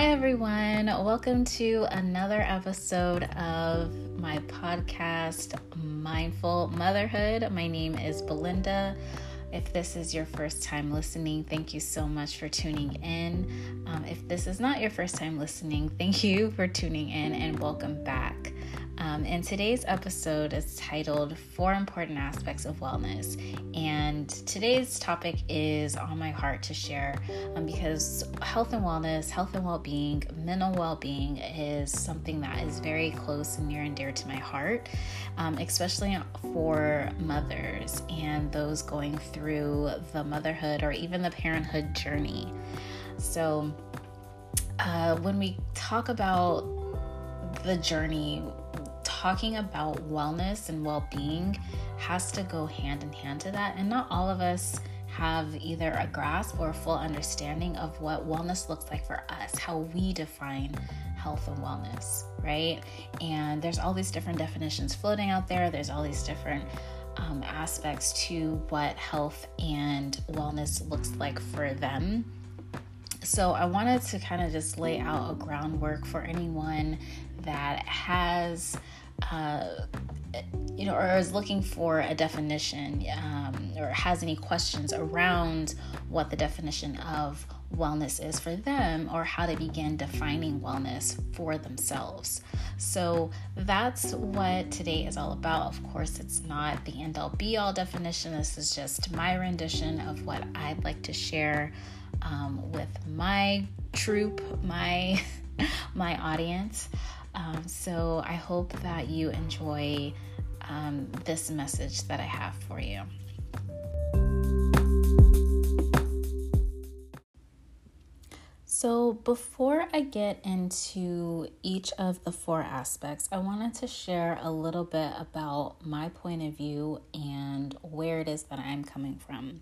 Hi, everyone. Welcome to another episode of my podcast, Mindful Motherhood. My name is Belinda. If this is your first time listening, thank you so much for tuning in. Um, if this is not your first time listening, thank you for tuning in and welcome back. Um, and today's episode is titled Four Important Aspects of Wellness. And today's topic is on my heart to share um, because health and wellness, health and well being, mental well being is something that is very close and near and dear to my heart, um, especially for mothers and those going through the motherhood or even the parenthood journey. So, uh, when we talk about the journey, talking about wellness and well being has to go hand in hand to that. And not all of us have either a grasp or a full understanding of what wellness looks like for us, how we define health and wellness, right? And there's all these different definitions floating out there, there's all these different um, aspects to what health and wellness looks like for them. So, I wanted to kind of just lay out a groundwork for anyone that has uh, you know, or is looking for a definition um, or has any questions around what the definition of wellness is for them or how to begin defining wellness for themselves. So that's what today is all about. Of course, it's not the end all be all definition. This is just my rendition of what I'd like to share um, with my troop, my my audience. Um, so I hope that you enjoy um, this message that I have for you. So, before I get into each of the four aspects, I wanted to share a little bit about my point of view and where it is that I'm coming from,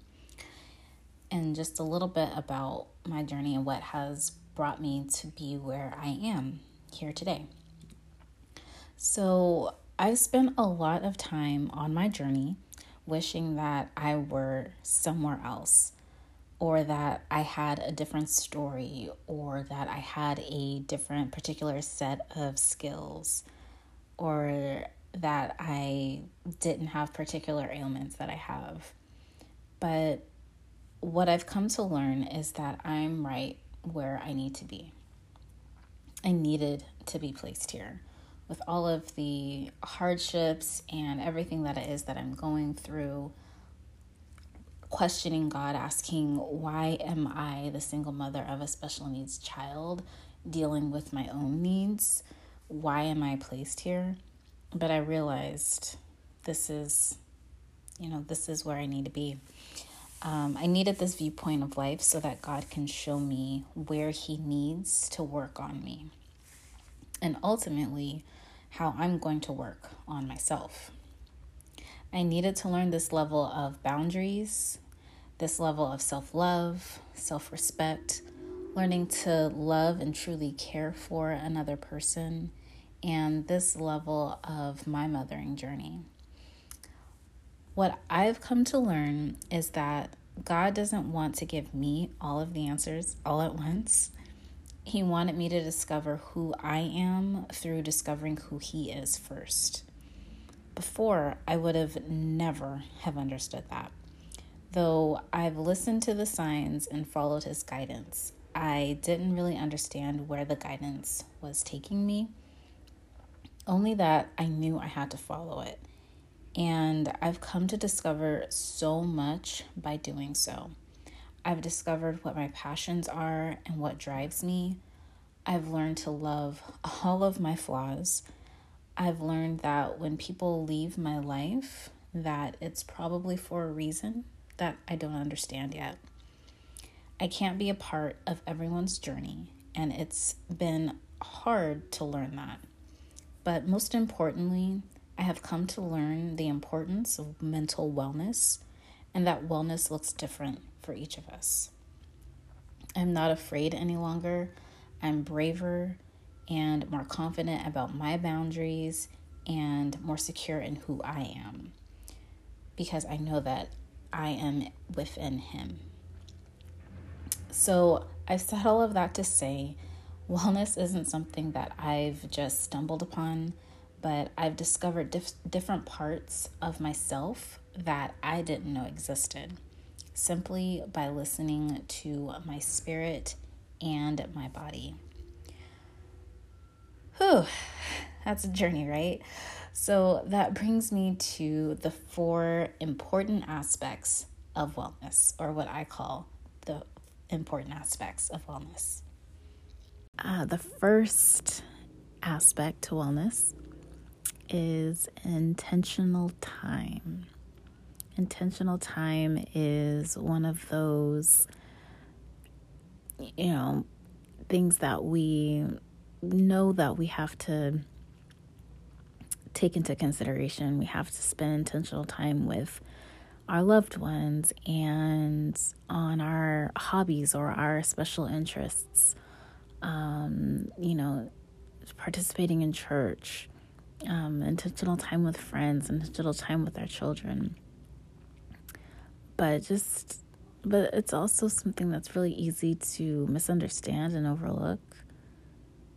and just a little bit about my journey and what has brought me to be where I am here today. So, I've spent a lot of time on my journey wishing that I were somewhere else, or that I had a different story, or that I had a different particular set of skills, or that I didn't have particular ailments that I have. But what I've come to learn is that I'm right where I need to be. I needed to be placed here with all of the hardships and everything that it is that I'm going through, questioning God, asking, why am I the single mother of a special needs child dealing with my own needs? Why am I placed here? But I realized this is, you know, this is where I need to be. Um, I needed this viewpoint of life so that God can show me where He needs to work on me. And ultimately, how I'm going to work on myself. I needed to learn this level of boundaries, this level of self love, self respect, learning to love and truly care for another person, and this level of my mothering journey. What I've come to learn is that God doesn't want to give me all of the answers all at once. He wanted me to discover who I am through discovering who He is first. Before, I would have never have understood that. Though I've listened to the signs and followed His guidance, I didn't really understand where the guidance was taking me. Only that I knew I had to follow it. And I've come to discover so much by doing so. I've discovered what my passions are and what drives me. I've learned to love all of my flaws. I've learned that when people leave my life, that it's probably for a reason that I don't understand yet. I can't be a part of everyone's journey, and it's been hard to learn that. But most importantly, I have come to learn the importance of mental wellness and that wellness looks different for each of us. I'm not afraid any longer. I'm braver and more confident about my boundaries and more secure in who I am because I know that I am within Him. So, I've said all of that to say wellness isn't something that I've just stumbled upon, but I've discovered dif- different parts of myself that I didn't know existed simply by listening to my spirit and my body. Whew, that's a journey, right? So that brings me to the four important aspects of wellness, or what I call the important aspects of wellness. Uh, the first aspect to wellness is intentional time. Intentional time is one of those, you know, things that we know that we have to take into consideration. We have to spend intentional time with our loved ones and on our hobbies or our special interests. Um, you know, participating in church, um, intentional time with friends, intentional time with our children. But just, but it's also something that's really easy to misunderstand and overlook.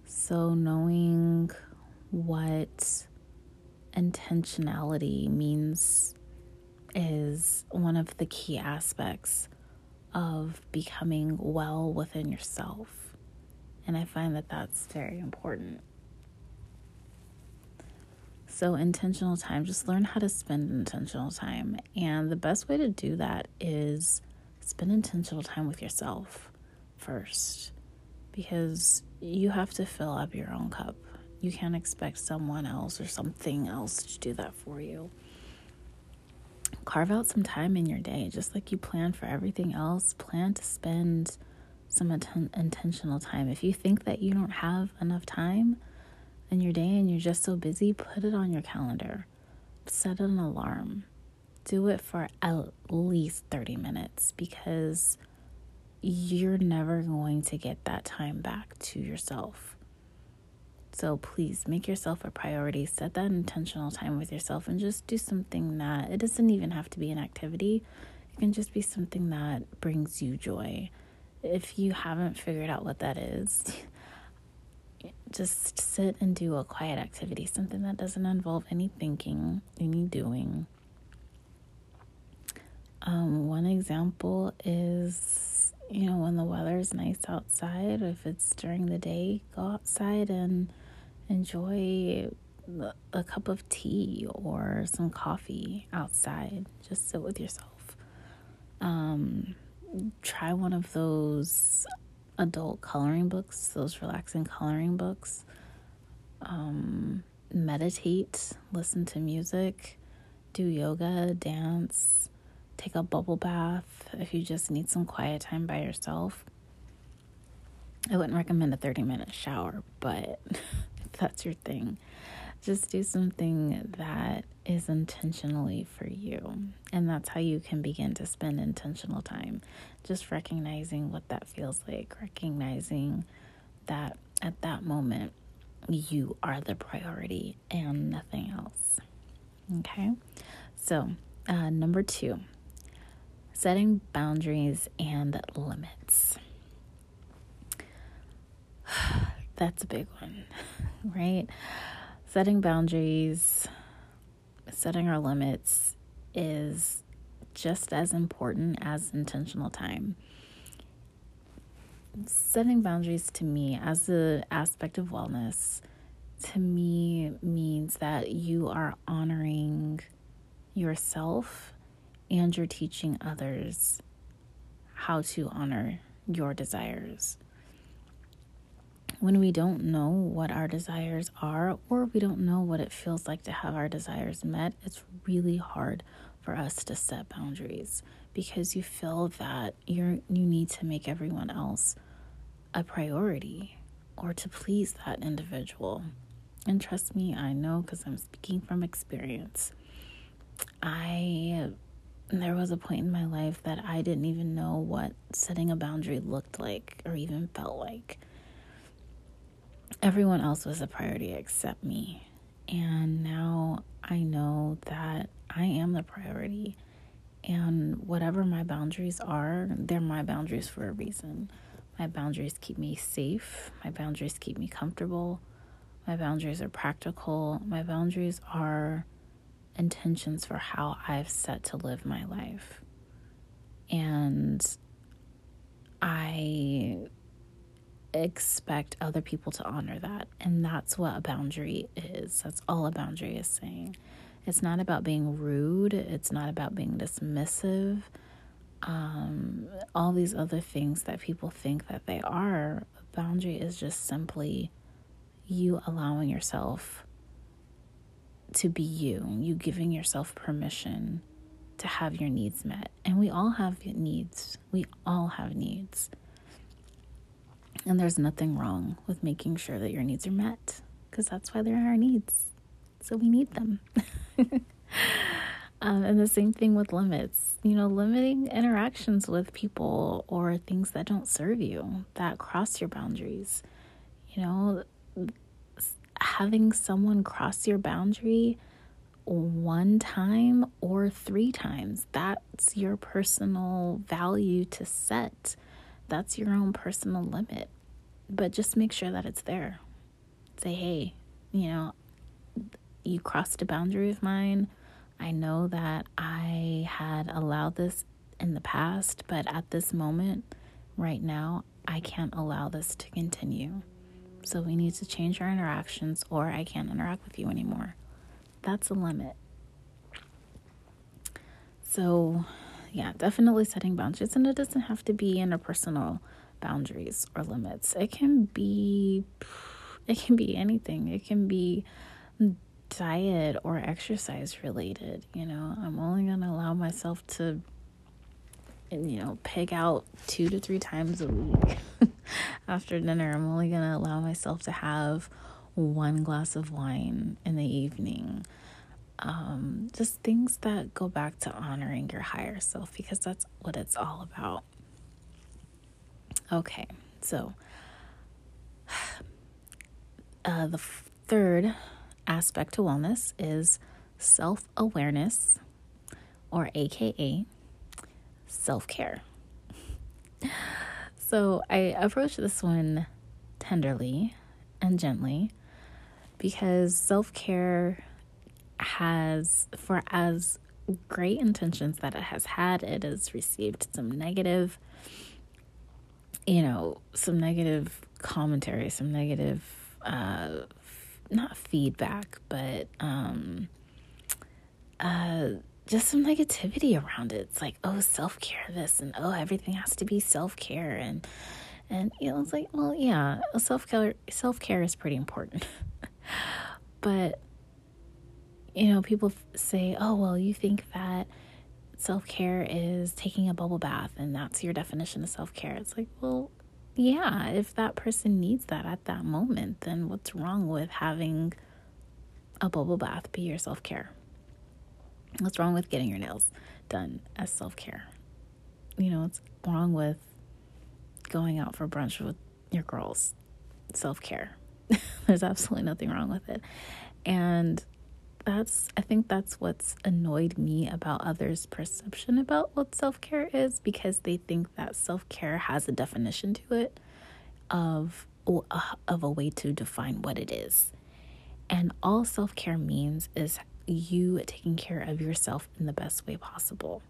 So, knowing what intentionality means is one of the key aspects of becoming well within yourself. And I find that that's very important. So, intentional time, just learn how to spend intentional time. And the best way to do that is spend intentional time with yourself first because you have to fill up your own cup. You can't expect someone else or something else to do that for you. Carve out some time in your day, just like you plan for everything else. Plan to spend some atten- intentional time. If you think that you don't have enough time in your day and you're just so busy, put it on your calendar. Set an alarm. Do it for at least 30 minutes because you're never going to get that time back to yourself. So please make yourself a priority. Set that intentional time with yourself and just do something that it doesn't even have to be an activity. It can just be something that brings you joy. If you haven't figured out what that is, just sit and do a quiet activity, something that doesn't involve any thinking, any doing. Um, one example is, you know, when the weather is nice outside, if it's during the day, go outside and enjoy a cup of tea or some coffee outside. Just sit with yourself. Um, try one of those adult coloring books, those relaxing coloring books. Um, meditate, listen to music, do yoga, dance, take a bubble bath if you just need some quiet time by yourself. I wouldn't recommend a 30 minute shower, but if that's your thing, just do something that is intentionally for you. And that's how you can begin to spend intentional time. Just recognizing what that feels like, recognizing that at that moment you are the priority and nothing else. Okay? So, uh, number two, setting boundaries and limits. That's a big one, right? Setting boundaries setting our limits is just as important as intentional time. Setting boundaries to me as an aspect of wellness to me means that you are honoring yourself and you're teaching others how to honor your desires when we don't know what our desires are or we don't know what it feels like to have our desires met, it's really hard for us to set boundaries because you feel that you're you need to make everyone else a priority or to please that individual. And trust me, I know cuz I'm speaking from experience. I there was a point in my life that I didn't even know what setting a boundary looked like or even felt like everyone else was a priority except me. And now I know that I am the priority. And whatever my boundaries are, they're my boundaries for a reason. My boundaries keep me safe. My boundaries keep me comfortable. My boundaries are practical. My boundaries are intentions for how I've set to live my life. And I expect other people to honor that. And that's what a boundary is. That's all a boundary is saying. It's not about being rude, it's not about being dismissive. Um, all these other things that people think that they are. A boundary is just simply you allowing yourself to be you, you giving yourself permission to have your needs met. And we all have needs. We all have needs. And there's nothing wrong with making sure that your needs are met because that's why they're our needs. So we need them. um, and the same thing with limits. You know, limiting interactions with people or things that don't serve you, that cross your boundaries. You know, having someone cross your boundary one time or three times, that's your personal value to set. That's your own personal limit. But just make sure that it's there. Say, hey, you know, you crossed a boundary of mine. I know that I had allowed this in the past, but at this moment, right now, I can't allow this to continue. So we need to change our interactions, or I can't interact with you anymore. That's a limit. So, yeah, definitely setting boundaries, and it doesn't have to be interpersonal boundaries or limits. It can be, it can be anything. It can be diet or exercise related. You know, I'm only going to allow myself to, you know, pig out two to three times a week after dinner. I'm only going to allow myself to have one glass of wine in the evening. Um, just things that go back to honoring your higher self because that's what it's all about. Okay, so uh, the third aspect to wellness is self awareness, or AKA self care. So I approach this one tenderly and gently because self care has, for as great intentions that it has had, it has received some negative, you know, some negative commentary, some negative uh, not feedback, but um, uh, just some negativity around it. It's like, oh, self care this, and oh, everything has to be self care, and and you know, it's like, well, yeah, self care self care is pretty important, but you know, people say, oh, well, you think that self care is taking a bubble bath, and that's your definition of self care. It's like, well, yeah, if that person needs that at that moment, then what's wrong with having a bubble bath be your self care? What's wrong with getting your nails done as self care? You know, what's wrong with going out for brunch with your girls? Self care. There's absolutely nothing wrong with it. And that's I think that's what's annoyed me about others' perception about what self-care is because they think that self-care has a definition to it of uh, of a way to define what it is. And all self-care means is you taking care of yourself in the best way possible.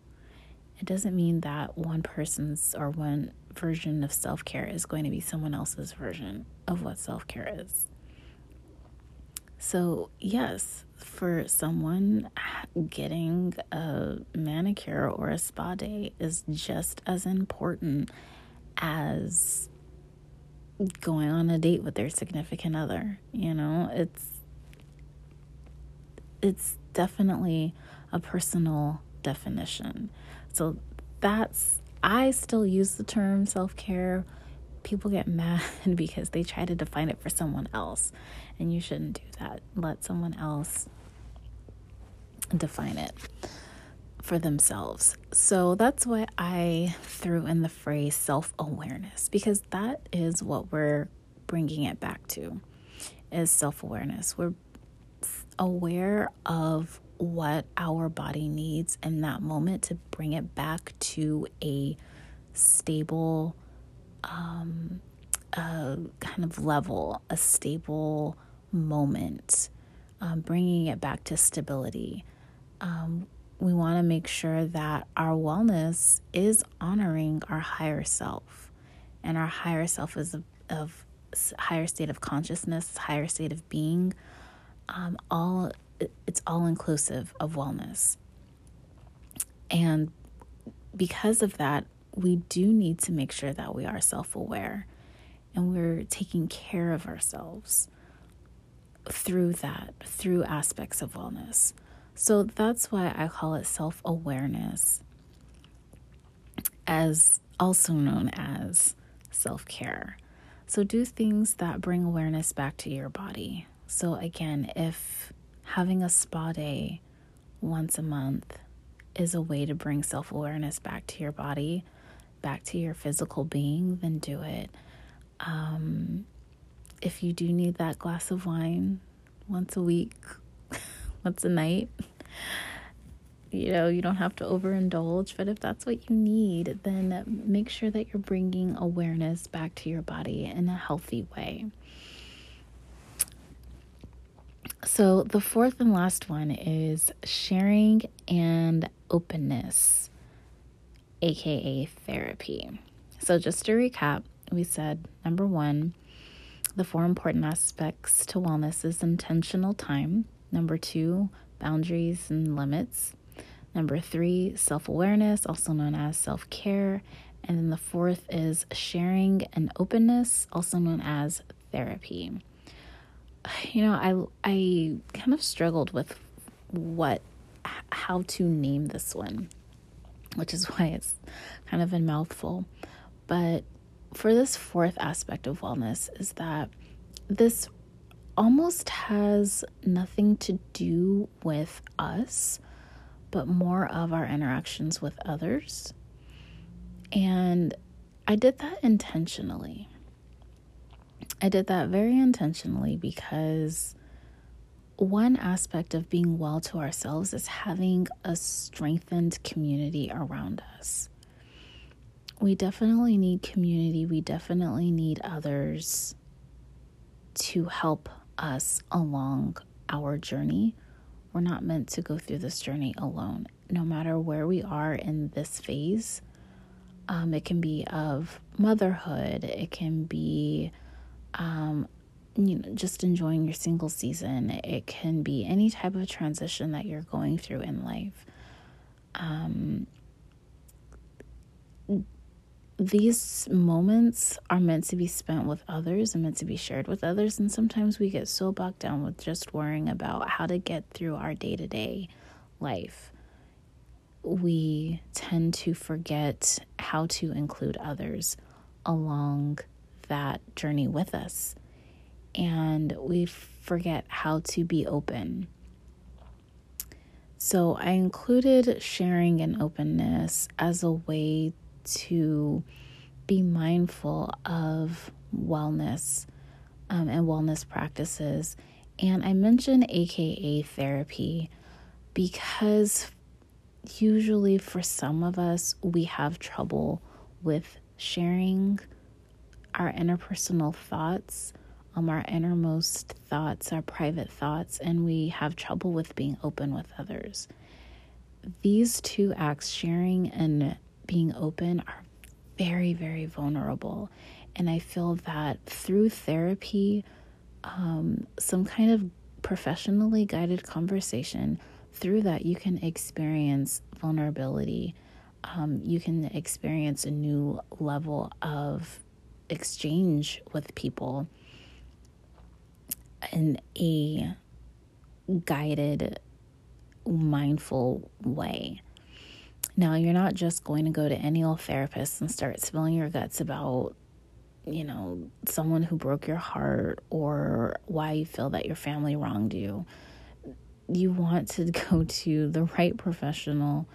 It doesn't mean that one person's or one version of self-care is going to be someone else's version of what self-care is. So, yes, for someone, getting a manicure or a spa day is just as important as going on a date with their significant other. You know, it's it's definitely a personal definition. So that's I still use the term self-care. People get mad because they try to define it for someone else and you shouldn't do that. Let someone else define it for themselves. So that's why I threw in the phrase self awareness because that is what we're bringing it back to is self awareness. We're aware of what our body needs in that moment to bring it back to a stable um, a kind of level, a stable moment, um, bringing it back to stability. Um, we want to make sure that our wellness is honoring our higher self, and our higher self is of, of higher state of consciousness, higher state of being. Um, all it's all inclusive of wellness, and because of that, we do need to make sure that we are self aware and we're taking care of ourselves through that, through aspects of wellness. So that's why I call it self awareness, as also known as self care. So do things that bring awareness back to your body. So, again, if having a spa day once a month is a way to bring self awareness back to your body, back to your physical being, then do it. Um, if you do need that glass of wine once a week, once a night, you know, you don't have to overindulge, but if that's what you need, then make sure that you're bringing awareness back to your body in a healthy way. So, the fourth and last one is sharing and openness, aka therapy. So, just to recap, we said number one, the four important aspects to wellness is intentional time. Number two, boundaries and limits. Number three, self awareness, also known as self care. And then the fourth is sharing and openness, also known as therapy. You know, I I kind of struggled with what how to name this one, which is why it's kind of a mouthful. But for this fourth aspect of wellness is that this almost has nothing to do with us, but more of our interactions with others. And I did that intentionally. I did that very intentionally because one aspect of being well to ourselves is having a strengthened community around us. We definitely need community, we definitely need others to help us along our journey. We're not meant to go through this journey alone. No matter where we are in this phase, um, it can be of motherhood, it can be um, you know, just enjoying your single season. It can be any type of transition that you're going through in life. Um, these moments are meant to be spent with others and meant to be shared with others. And sometimes we get so bogged down with just worrying about how to get through our day to day life. We tend to forget how to include others along that journey with us and we forget how to be open. So, I included sharing and openness as a way to be mindful of wellness um, and wellness practices. And I mentioned AKA therapy because usually for some of us, we have trouble with sharing our interpersonal thoughts um, our innermost thoughts, our private thoughts, and we have trouble with being open with others. These two acts, sharing and being open, are very, very vulnerable. And I feel that through therapy, um, some kind of professionally guided conversation, through that, you can experience vulnerability. Um, you can experience a new level of exchange with people in a guided, mindful way. Now, you're not just going to go to any old therapist and start spilling your guts about, you know, someone who broke your heart or why you feel that your family wronged you. You want to go to the right professional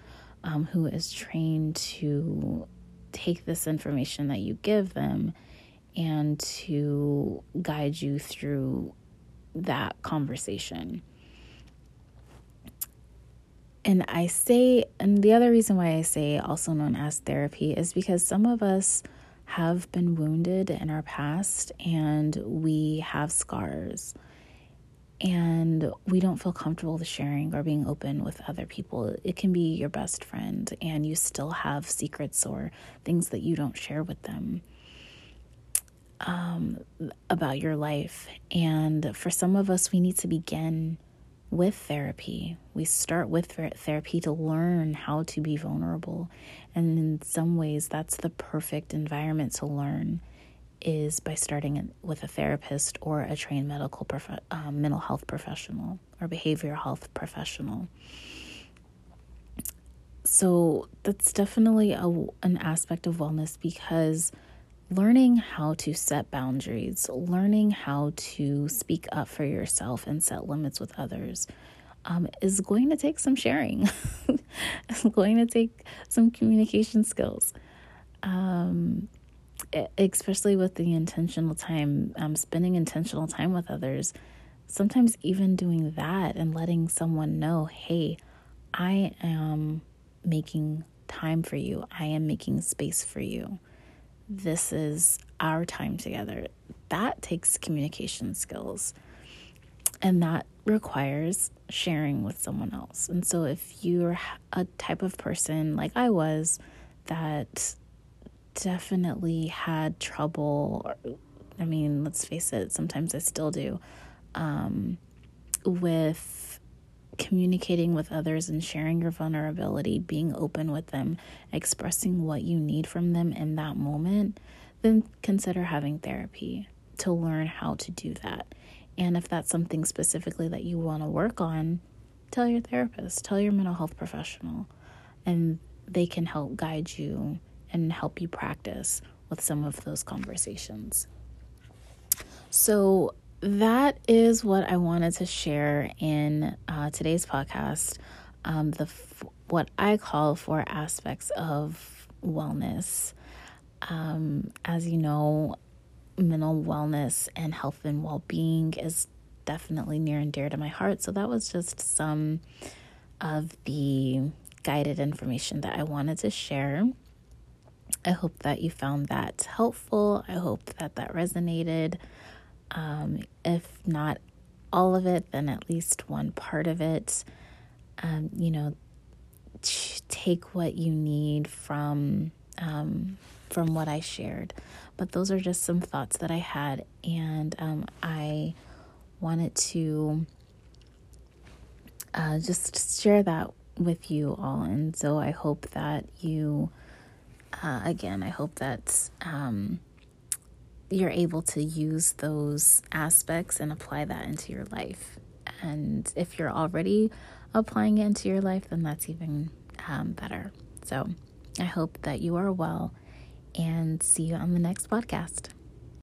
um, who is trained to take this information that you give them and to guide you through that conversation. And I say, and the other reason why I say also known as therapy is because some of us have been wounded in our past and we have scars and we don't feel comfortable with sharing or being open with other people. It can be your best friend and you still have secrets or things that you don't share with them um, about your life. And for some of us, we need to begin with therapy. We start with therapy to learn how to be vulnerable. And in some ways, that's the perfect environment to learn is by starting with a therapist or a trained medical prof- um, mental health professional or behavioral health professional. So that's definitely a, an aspect of wellness because learning how to set boundaries, learning how to speak up for yourself and set limits with others um, is going to take some sharing. it's going to take some communication skills. Um, especially with the intentional time, um, spending intentional time with others, sometimes even doing that and letting someone know, hey, I am making time for you, I am making space for you. This is our time together. That takes communication skills. And that requires sharing with someone else. And so, if you're a type of person like I was that definitely had trouble. I mean, let's face it, sometimes I still do, um, with communicating with others and sharing your vulnerability, being open with them, expressing what you need from them in that moment, then consider having therapy to learn how to do that. And if that's something specifically that you want to work on, tell your therapist, tell your mental health professional, and they can help guide you and help you practice with some of those conversations. So, that is what I wanted to share in uh, today's podcast. Um, the what I call four aspects of wellness. Um, as you know, mental wellness and health and well being is definitely near and dear to my heart. So that was just some of the guided information that I wanted to share. I hope that you found that helpful. I hope that that resonated. Um, if not all of it, then at least one part of it. Um, you know, take what you need from um, from what I shared. But those are just some thoughts that I had, and um, I wanted to uh, just share that with you all. And so I hope that you uh, again, I hope that um, you're able to use those aspects and apply that into your life. And if you're already applying it into your life, then that's even um, better. So I hope that you are well and see you on the next podcast.